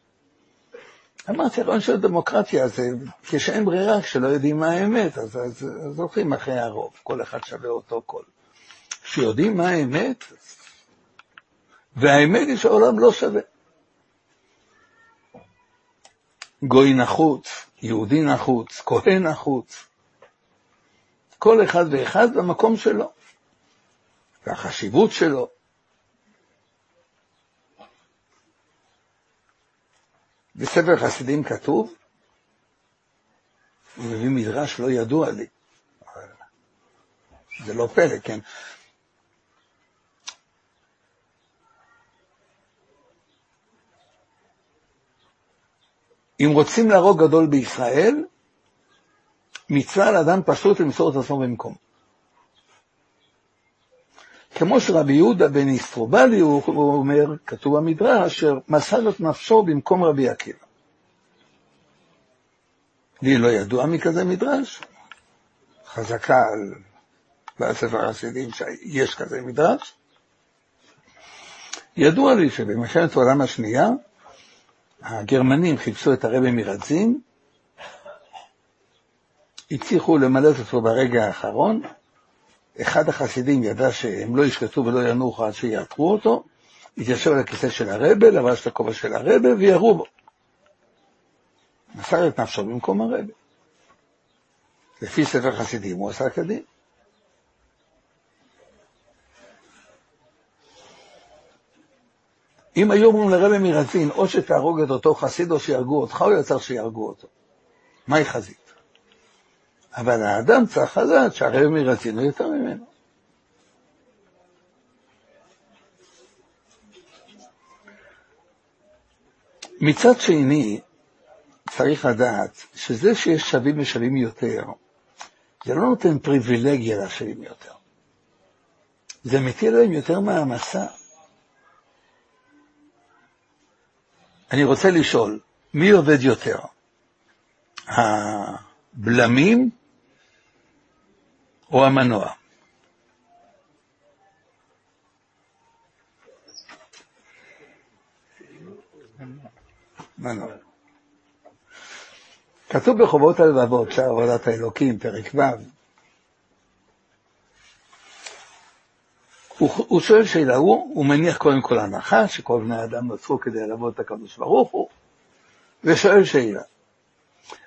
אמרתי, הרעיון של הדמוקרטיה זה כשאין ברירה, כשלא יודעים מה האמת, אז, אז, אז הולכים אחרי הרוב, כל אחד שווה אותו קול. כשיודעים מה האמת, והאמת היא שהעולם לא שווה. גוי נחוץ, יהודי נחוץ, כהן נחוץ, כל אחד ואחד במקום שלו, והחשיבות שלו. בספר חסידים כתוב, הוא מביא מדרש לא ידוע לי, זה לא פלא, כן? אם רוצים להרוג גדול בישראל, מצווה על אדם פשוט למסור את עצמו במקום. כמו שרבי יהודה בן איסטרובלי, הוא אומר, כתוב במדרש, אשר מסר את נפשו במקום רבי עקיבא. לי לא ידוע מכזה מדרש, חזקה על בספר החסידים שיש כזה מדרש. ידוע לי שבמלחמת העולם השנייה, הגרמנים חיפשו את הרבי מרדזין, הצליחו למלט אותו ברגע האחרון, אחד החסידים ידע שהם לא ישקטו ולא ינוחו עד שיעקרו אותו, התיישב על הכיסא של הרבה, לבש את הכובע של הרבה וירו בו. מסר את נפשו במקום הרבה. לפי ספר חסידים הוא עשה כדין. אם היו אומרים לרבי מרזין, או שתהרוג את אותו חסיד או שיהרגו אותך, או יצר שיהרגו אותו. מהי חזית? אבל האדם צריך לדעת שהרבי מרזין הוא יותר ממנו. מצד שני, צריך לדעת שזה שיש שווים ושווים יותר, זה לא נותן פריבילגיה לשווים יותר. זה מטיל להם יותר מעמסה. אני רוצה לשאול, מי עובד יותר? הבלמים או המנוע? מנוע. כתוב בחובות הלבבות, שער עבודת האלוקים, פרק ו', הוא, הוא שואל שאלה, הוא, הוא מניח קודם כל הנחה שכל בני האדם נוצרו כדי לעבוד את הקדוש ברוך הוא, ושואל שאלה,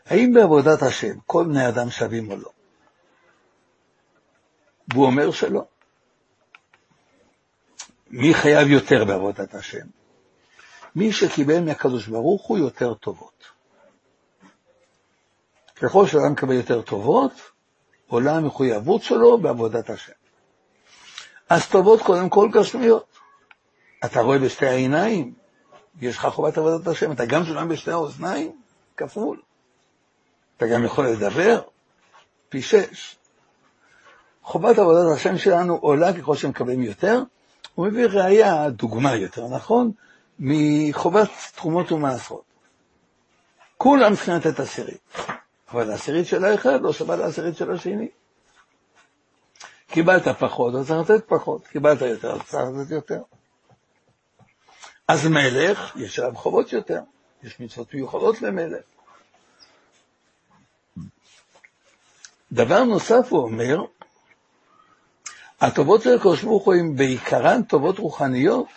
האם בעבודת השם כל בני אדם שווים או לא? והוא אומר שלא. מי חייב יותר בעבודת השם? מי שקיבל מהקדוש ברוך הוא יותר טובות. ככל שאדם מקבל יותר טובות, עולה המחויבות שלו בעבודת השם. אז טובות קודם כל גשמיות. אתה רואה בשתי העיניים, יש לך חובת עבודת השם, אתה גם שומע בשתי האוזניים, כפול. אתה גם יכול לדבר, פי שש. חובת עבודת השם שלנו עולה ככל שמקבלים יותר, הוא מביא ראייה, דוגמה יותר נכון, מחובת תרומות ומעשרות. כולם צריכים לתת עשירית, אבל העשירית של האחד לא שווה לעשירית של השני. קיבלת פחות, אז צריך לתת פחות, קיבלת יותר, אז צריך לתת יותר. אז מלך, יש עליו חובות יותר, יש מצוות מיוחדות למלך. דבר נוסף הוא אומר, הטובות של הקדוש ברוך הוא הם בעיקרן טובות רוחניות,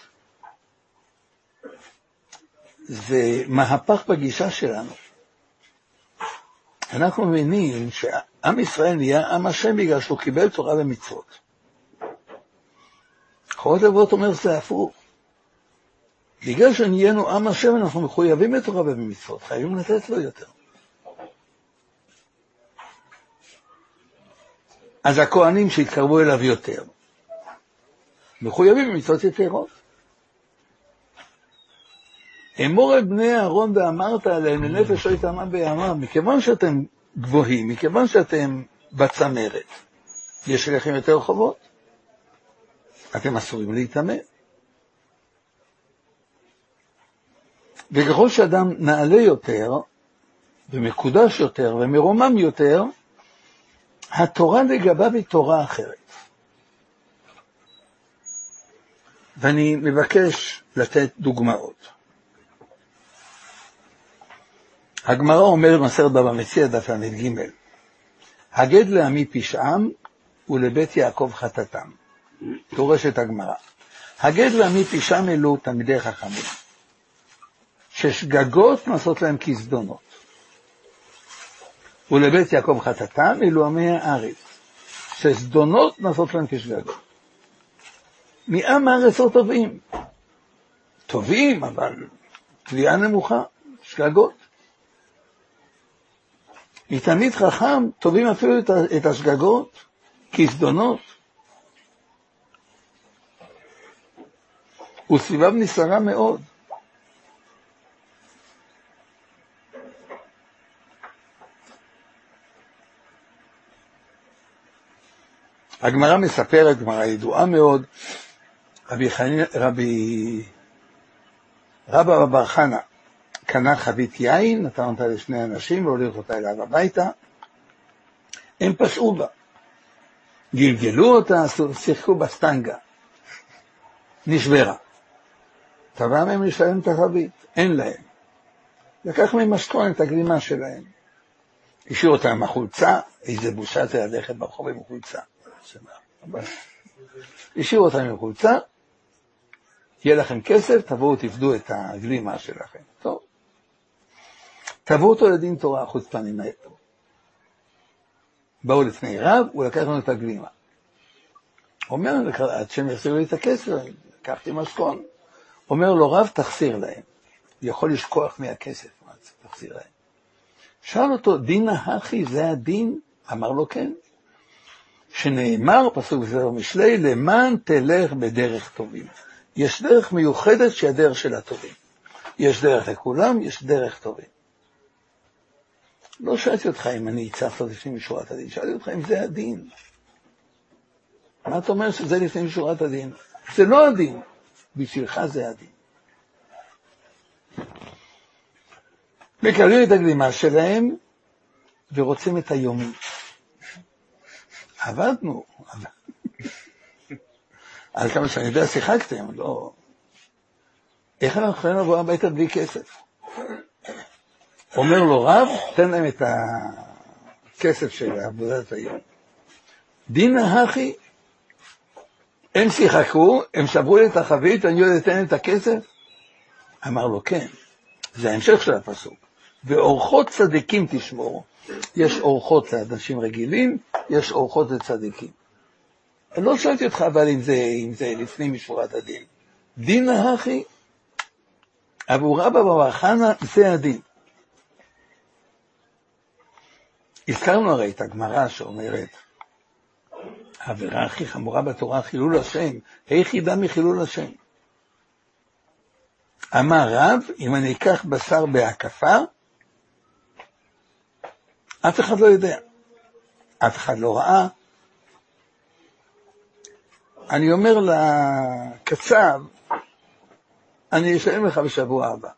זה מהפך בגישה שלנו. אנחנו מבינים שעם ישראל נהיה עם השם בגלל שהוא קיבל תורה ומצוות. חובות לבבות אומר שזה הפוך. בגלל שנהיינו עם השם אנחנו מחויבים לתורה ובמצוות, חייבים לתת לו יותר. אז הכהנים שהתקרבו אליו יותר, מחויבים במצוות יתרות. אמור אל בני אהרון ואמרת עליהם לנפש לא יטמע בימיו, מכיוון שאתם גבוהים, מכיוון שאתם בצמרת, יש לכם יותר חובות, אתם אסורים להיטמא. וככל שאדם נעלה יותר, ומקודש יותר, ומרומם יותר, התורה לגביו היא תורה אחרת. ואני מבקש לתת דוגמאות. הגמרא אומרת במסכת בבא מציע דף ל"ג, הגד לעמי פשעם ולבית יעקב חטאתם. דורשת הגמרא. הגד לעמי פשעם אלו תלמידי חכמים, ששגגות נעשות להם כזדונות. ולבית יעקב חטאתם אלו עמי הארץ, שזדונות נעשות להם כשגגות. מעם הארץ לא טובים. טובים, אבל תביעה נמוכה, שגגות. מתלמיד חכם טובים אפילו את השגגות, כזדונות. וסביבם נסערה מאוד. הגמרא מספרת, גמרא ידועה מאוד, רבי, חני, רבי רבא בר חנה קנה חבית יין, נתן אותה לשני אנשים והוליך אותה אליו הביתה, הם פשעו בה, גלגלו אותה, שיחקו בסטנגה, נשברה. תבע מהם לשלם את החבית, אין להם. לקח מהם משכון את הגלימה שלהם. השאיר אותם עם החולצה, איזה בושה זה ללכת ברחוב עם חולצה. השאיר אותם עם חולצה, יהיה לכם כסף, תבואו תפדו את הגלימה שלכם. טוב. תבואו אותו לדין תורה חוצפנים האלה. באו לפני רב, הוא לקח לנו את הגלימה. אומר, עד שהם יחזירו לי את הכסף, לקחתי משכון. אומר לו, רב, תחסיר להם. יכול לשכוח מהכסף, מה תחסיר להם. שאל אותו, דין ההכי זה הדין? אמר לו, כן. שנאמר, פסוק בסדר משלי, למען תלך בדרך טובים. יש דרך מיוחדת שהיא הדרך של הטובים. יש דרך לכולם, יש דרך טובים. לא שאלתי אותך אם אני הצפת לפנים משורת הדין, שאלתי אותך אם זה הדין. מה אתה אומר שזה לפנים משורת הדין? זה לא הדין, בשבילך זה הדין. מקבלים את הגלימה שלהם ורוצים את היומי. עבדנו, עד כמה שאני יודע שיחקתם, לא... איך אנחנו יכולים לבוא הביתה בלי כסף? אומר לו רב, תן להם את הכסף של עבודת היום. דינא הכי, הם שיחקו, הם שברו לי את החבית, אני לתת להם את הכסף? אמר לו, כן, זה ההמשך של הפסוק. ואורחות צדיקים תשמור. יש אורחות לאנשים רגילים, יש אורחות לצדיקים. אני לא שאלתי אותך אבל אם זה, אם זה לפני משורת הדין. דין הכי, אבו רבא בר חנא זה הדין. הזכרנו הרי את הגמרא שאומרת, העבירה הכי חמורה בתורה, חילול השם, היחידה מחילול השם. אמר רב, אם אני אקח בשר בהקפה, אף אחד לא יודע. אף אחד לא ראה. אני אומר לקצב, אני אשלם לך בשבוע הבא.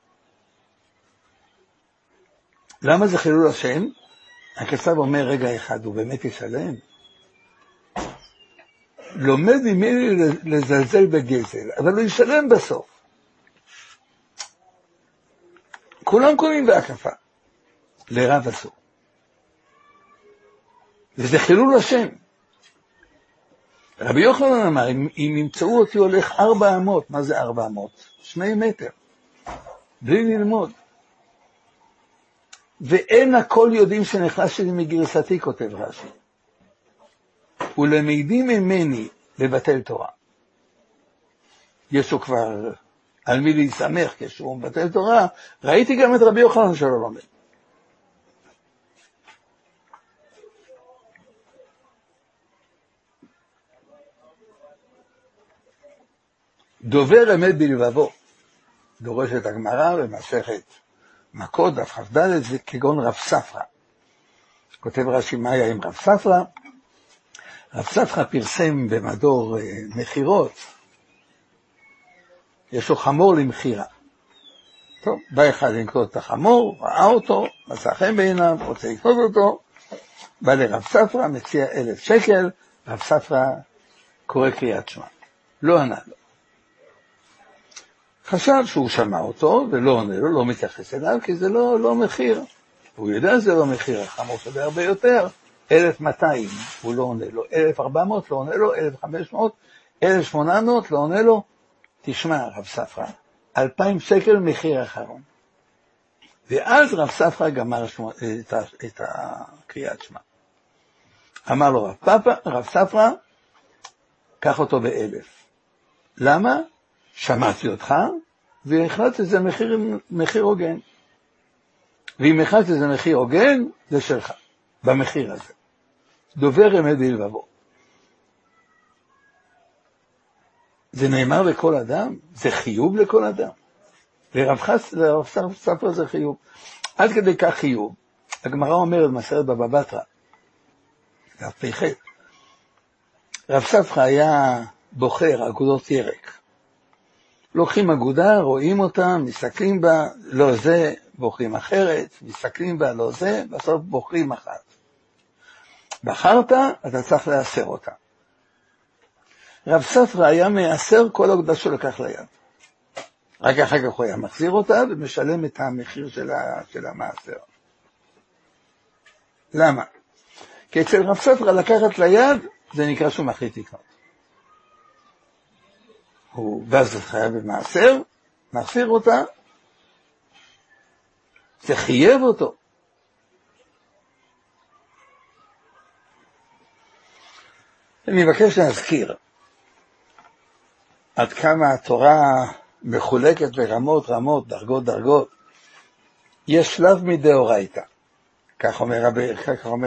למה זה חילול השם? הקצב אומר, רגע אחד, הוא באמת ישלם? לומד ממני לזלזל בגזל, אבל הוא ישלם בסוף. כולם קונים בהקפה, לרב אסור. וזה חילול השם. רבי יוחנן אמר, אם, אם ימצאו אותי הולך ארבע אמות, מה זה ארבע אמות? שני מטר, בלי ללמוד. ואין הכל יודעים שנכנס שלי מגרסתי, כותב רש"י. ולמדים ממני לבטל תורה. יש לו כבר על מי להסתמך כשהוא מבטל תורה, ראיתי גם את רבי יוחנן שלא לומד. דובר אמת בלבבו, דורשת הגמרא במסכת מכות, דף כ"ד, זה כגון רב ספרא. כותב רש"י, מה היה עם רב ספרא? רב ספרא פרסם במדור אה, מכירות, יש לו חמור למכירה. טוב, בא אחד לקנות את החמור, ראה אותו, מצא חן בעיניו, רוצה לקנות אותו, בא לרב ספרא, מציע אלף שקל, רב ספרא קורא קריאת שמע. לא ענה לו. חשב שהוא שמע אותו ולא עונה לו, לא מתייחס אליו, כי זה לא, לא מחיר. הוא יודע שזה לא מחיר, החמור שווה הרבה יותר, 1,200 הוא לא עונה לו, 1,400 לא עונה לו, 1,500, 1,800 לא עונה לו. תשמע, רב ספרא, 2,000 שקל מחיר אחרון. ואז רב ספרא גמר שמו, את, את הקריאת שמע. אמר לו רב, רב ספרא, קח אותו באלף. למה? שמעתי אותך, והחלטתי שזה מחיר, מחיר הוגן. ואם החלטתי שזה מחיר הוגן, זה שלך, במחיר הזה. דובר אמת בלבבו. זה נאמר לכל אדם? זה חיוב לכל אדם. לרב ספרא זה חיוב. עד כדי כך חיוב. הגמרא אומרת במסרת בבא בתרא, דף פ"ח, רב ספרא היה בוחר אגודות ירק. לוקחים אגודה, רואים אותה, מסתכלים בה, לא זה, בוחרים אחרת, מסתכלים בה, לא זה, בסוף בוחרים אחת. בחרת, אתה צריך לאסר אותה. רב ספרא היה מאסר כל אגודה שהוא לקח ליד. רק אחר כך הוא היה מחזיר אותה ומשלם את המחיר של, המעשר. למה? כי אצל רב ספרא לקחת ליד, זה נקרא שהוא מחליט לקנות. הוא ואז חייב במעשר, מחזיר אותה, זה חייב אותו. אני מבקש להזכיר עד כמה התורה מחולקת ברמות רמות, דרגות דרגות. יש שלב מדאורייתא, כך אומר,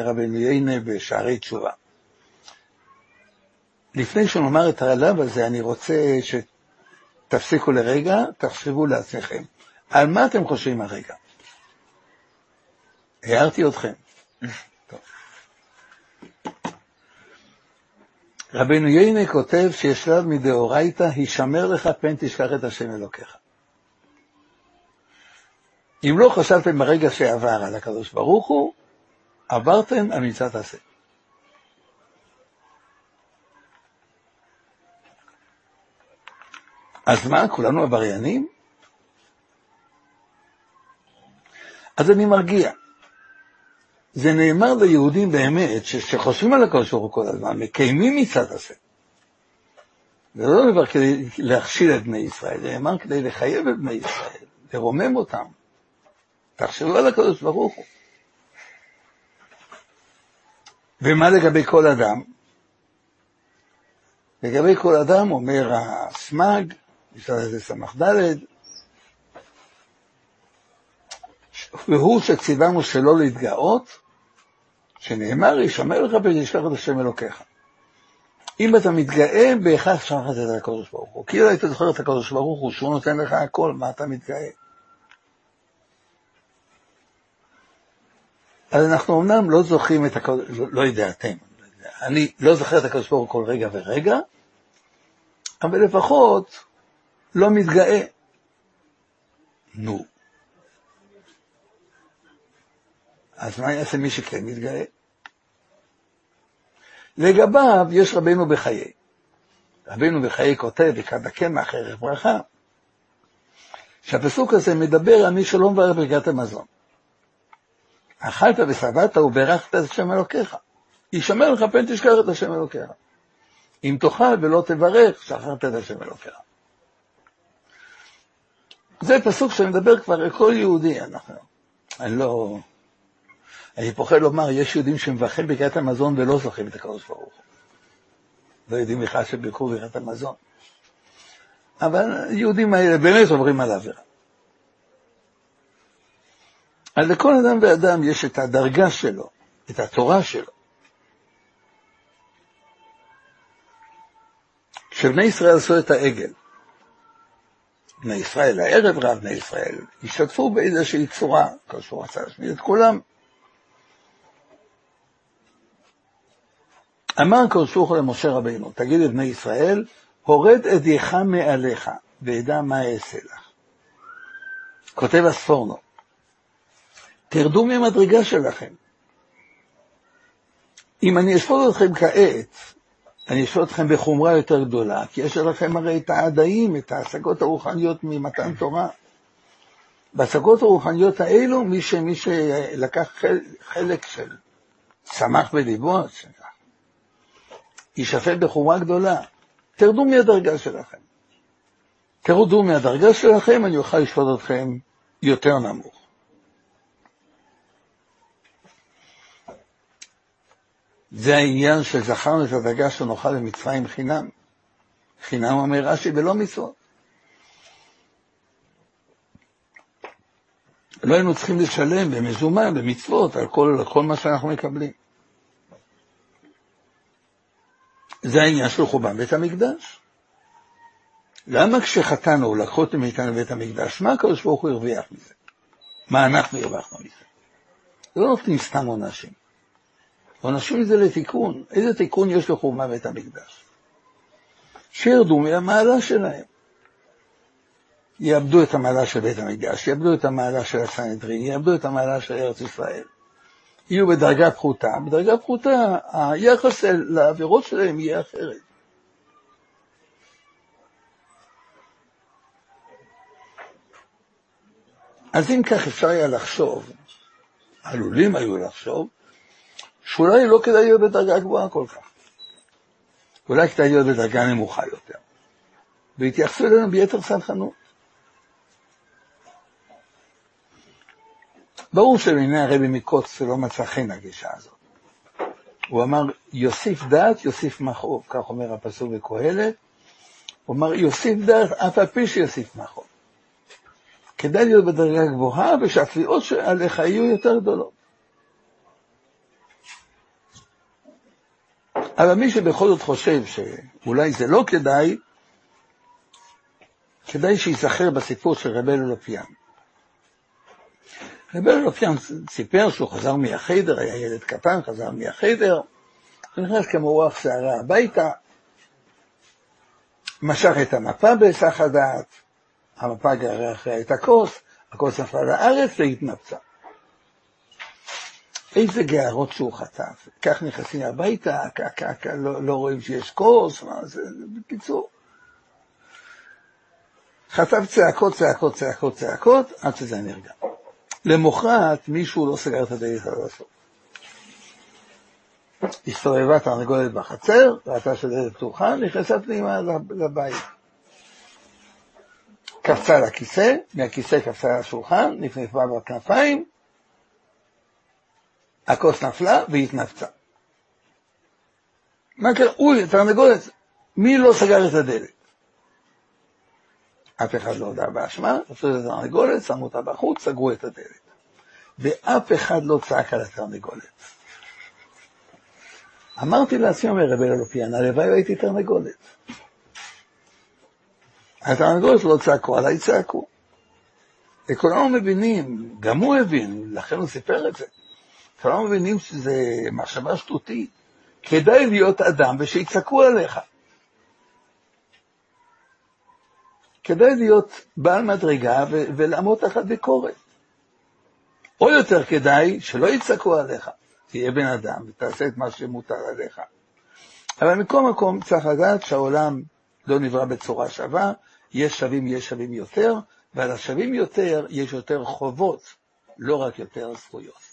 רבי, יינה בשערי תשובה. לפני שנאמר את הלב הזה, אני רוצה שתפסיקו לרגע, תחשבו לעצמכם. על מה אתם חושבים הרגע? הערתי אתכם. רבנו יינה כותב שיש שלב מדאורייתא, הישמר לך פן תשכח את השם אלוקיך. אם לא חשבתם ברגע שעבר על הקדוש ברוך הוא, עברתם על מצוות עשה. אז מה, כולנו עבריינים? אז אני מרגיע. זה נאמר ליהודים באמת, שחושבים על הקדוש ברוך הוא כל הזמן, מקיימים מצוות עשה. זה לא דבר כדי להכשיל את בני ישראל, זה נאמר כדי לחייב את בני ישראל, לרומם אותם. תחשבו על הקדוש ברוך הוא. ומה לגבי כל אדם? לגבי כל אדם אומר הסמ"ג, משרד הזה ס"ד, והוא שציוונו שלא להתגאות, שנאמר, ישמר לך ותשכח את השם אלוקיך. אם אתה מתגאה, בהכרח שכחת את הקדוש ברוך הוא. כאילו היית זוכר את הקדוש ברוך הוא, שהוא נותן לך הכל, מה אתה מתגאה? אז אנחנו אמנם לא זוכרים את הקדוש, לא, לא יודע אתם, אני לא זוכר את הקדוש ברוך הוא כל רגע ורגע, אבל לפחות לא מתגאה. נו. אז מה יעשה מי שכן מתגאה? לגביו יש רבנו בחיי. רבנו בחיי כותב, וכד הקמח ערך ברכה, שהפסוק הזה מדבר על מי שלא מברך ברכת המזון. אכלת ושבעת וברכת את השם אלוקיך. ישמר לך פן תשכח את השם אלוקיך. אם תאכל ולא תברך, שכחת את השם אלוקיך. זה פסוק שמדבר כבר על כל יהודי, אנחנו, אני לא, אני פוחד לומר, יש יהודים שמברכים בקריאת המזון ולא זוכרים את הקדוש ברוך הוא. לא יודעים בכלל שבירכו בקריאת המזון. אבל היהודים האלה באמת עוברים על עבירה. אז לכל אדם ואדם יש את הדרגה שלו, את התורה שלו. כשבני ישראל עשו את העגל, בני ישראל, הערב רב בני ישראל, השתתפו באיזושהי צורה, כשהוא רצה להשמיד את כולם. אמר הוא למשה רבינו, תגיד לבני ישראל, הורד אדיך מעליך, ואדע מה אעשה לך. כותב הספורנו, תרדו מהמדרגה שלכם. אם אני אשפוט אתכם כעת, אני אשאל אתכם בחומרה יותר גדולה, כי יש לכם הרי את העדיים, את ההשגות הרוחניות ממתן תורה. בהשגות הרוחניות האלו, מי, ש, מי שלקח חלק, חלק של צמח בליבו, יישפט בחומרה גדולה. תרדו מהדרגה שלכם. תרדו מהדרגה שלכם, אני אוכל לשפוט אתכם יותר נמוך. זה העניין שזכרנו את הדרגה שנאכל במצרים חינם. חינם אומר רש"י ולא מצוות. לא היינו צריכים לשלם במזומן, במצוות, על כל, כל מה שאנחנו מקבלים. זה העניין של חורבן בית המקדש. למה כשחטאנו לקחו אותם מאיתנו לבית המקדש, מה הקדוש ברוך הוא הרוויח מזה? מה אנחנו הרווחנו מזה? לא נותנים סתם עונשים. עונשים זה לתיקון. איזה תיקון יש לחורמה בית המקדש? שירדו מהמעלה שלהם. יאבדו את המעלה של בית המקדש, יאבדו את המעלה של הסנהדרין, יאבדו את המעלה של ארץ ישראל. יהיו בדרגה פחותה, בדרגה פחותה היחס לעבירות שלהם יהיה אחרת. אז אם כך אפשר היה לחשוב, עלולים היו לחשוב, שאולי לא כדאי להיות בדרגה גבוהה כל כך. אולי כדאי להיות בדרגה נמוכה יותר. והתייחסו אלינו ביתר סלחנות. ברור שבעיני הרבי מקוץ לא מצא חן הגישה הזאת. הוא אמר, יוסיף דעת, יוסיף מכאוב, כך אומר הפסוק בקהלת. הוא אמר, יוסיף דעת, אף על פי שיוסיף מכאוב. כדאי להיות בדרגה גבוהה, ושהתביעות עליך יהיו יותר גדולות. אבל מי שבכל זאת חושב שאולי זה לא כדאי, כדאי שייזכר בסיפור של רבי אלופיאן. רבי אלופיאן סיפר שהוא חזר מהחדר, היה ילד קטן, חזר מהחדר, נכנס כמו רוח שערה הביתה, משך את המפה בהיסח הדעת, המפה גררה אחריה את הכוס, הכוס נפלה לארץ והתנפצה. איזה גערות שהוא חטף. כך נכנסים הביתה, לא, לא רואים שיש כוס, מה זה, בקיצור. חטף צעקות, צעקות, צעקות, צעקות, עד שזה נרגע. למחרת מישהו לא סגר את הדלת עד הסוף. הסתובבה תרנגולת בחצר, ראתה שהדלת פתוחה, נכנסה פנימה לבית. קפצה לכיסא, מהכיסא קפצה לשולחן, נפנפה בכנפיים, הכוס נפלה והתנפצה. מה קרה? אוי, תרנגולת, מי לא סגר את הדלת? אף אחד לא הודה באשמה, עשו את התרנגולת, שמו אותה בחוץ, סגרו את הדלת. ואף אחד לא צעק על התרנגולת. אמרתי לעצמי, אומר רבי אלופיאן, הלוואי הייתי תרנגולת. התרנגולת לא צעקו עליי, צעקו. וכולנו מבינים, גם הוא הבין, לכן הוא סיפר את זה. כולנו מבינים שזה מחשבה שטותית. כדאי להיות אדם ושיצעקו עליך. כדאי להיות בעל מדרגה ו- ולעמוד תחת ביקורת. או יותר כדאי שלא יצעקו עליך, תהיה בן אדם ותעשה את מה שמותר עליך. אבל מכל מקום צריך לדעת שהעולם לא נברא בצורה שווה, יש שווים, יש שווים יותר, ועל השווים יותר יש יותר חובות, לא רק יותר זכויות.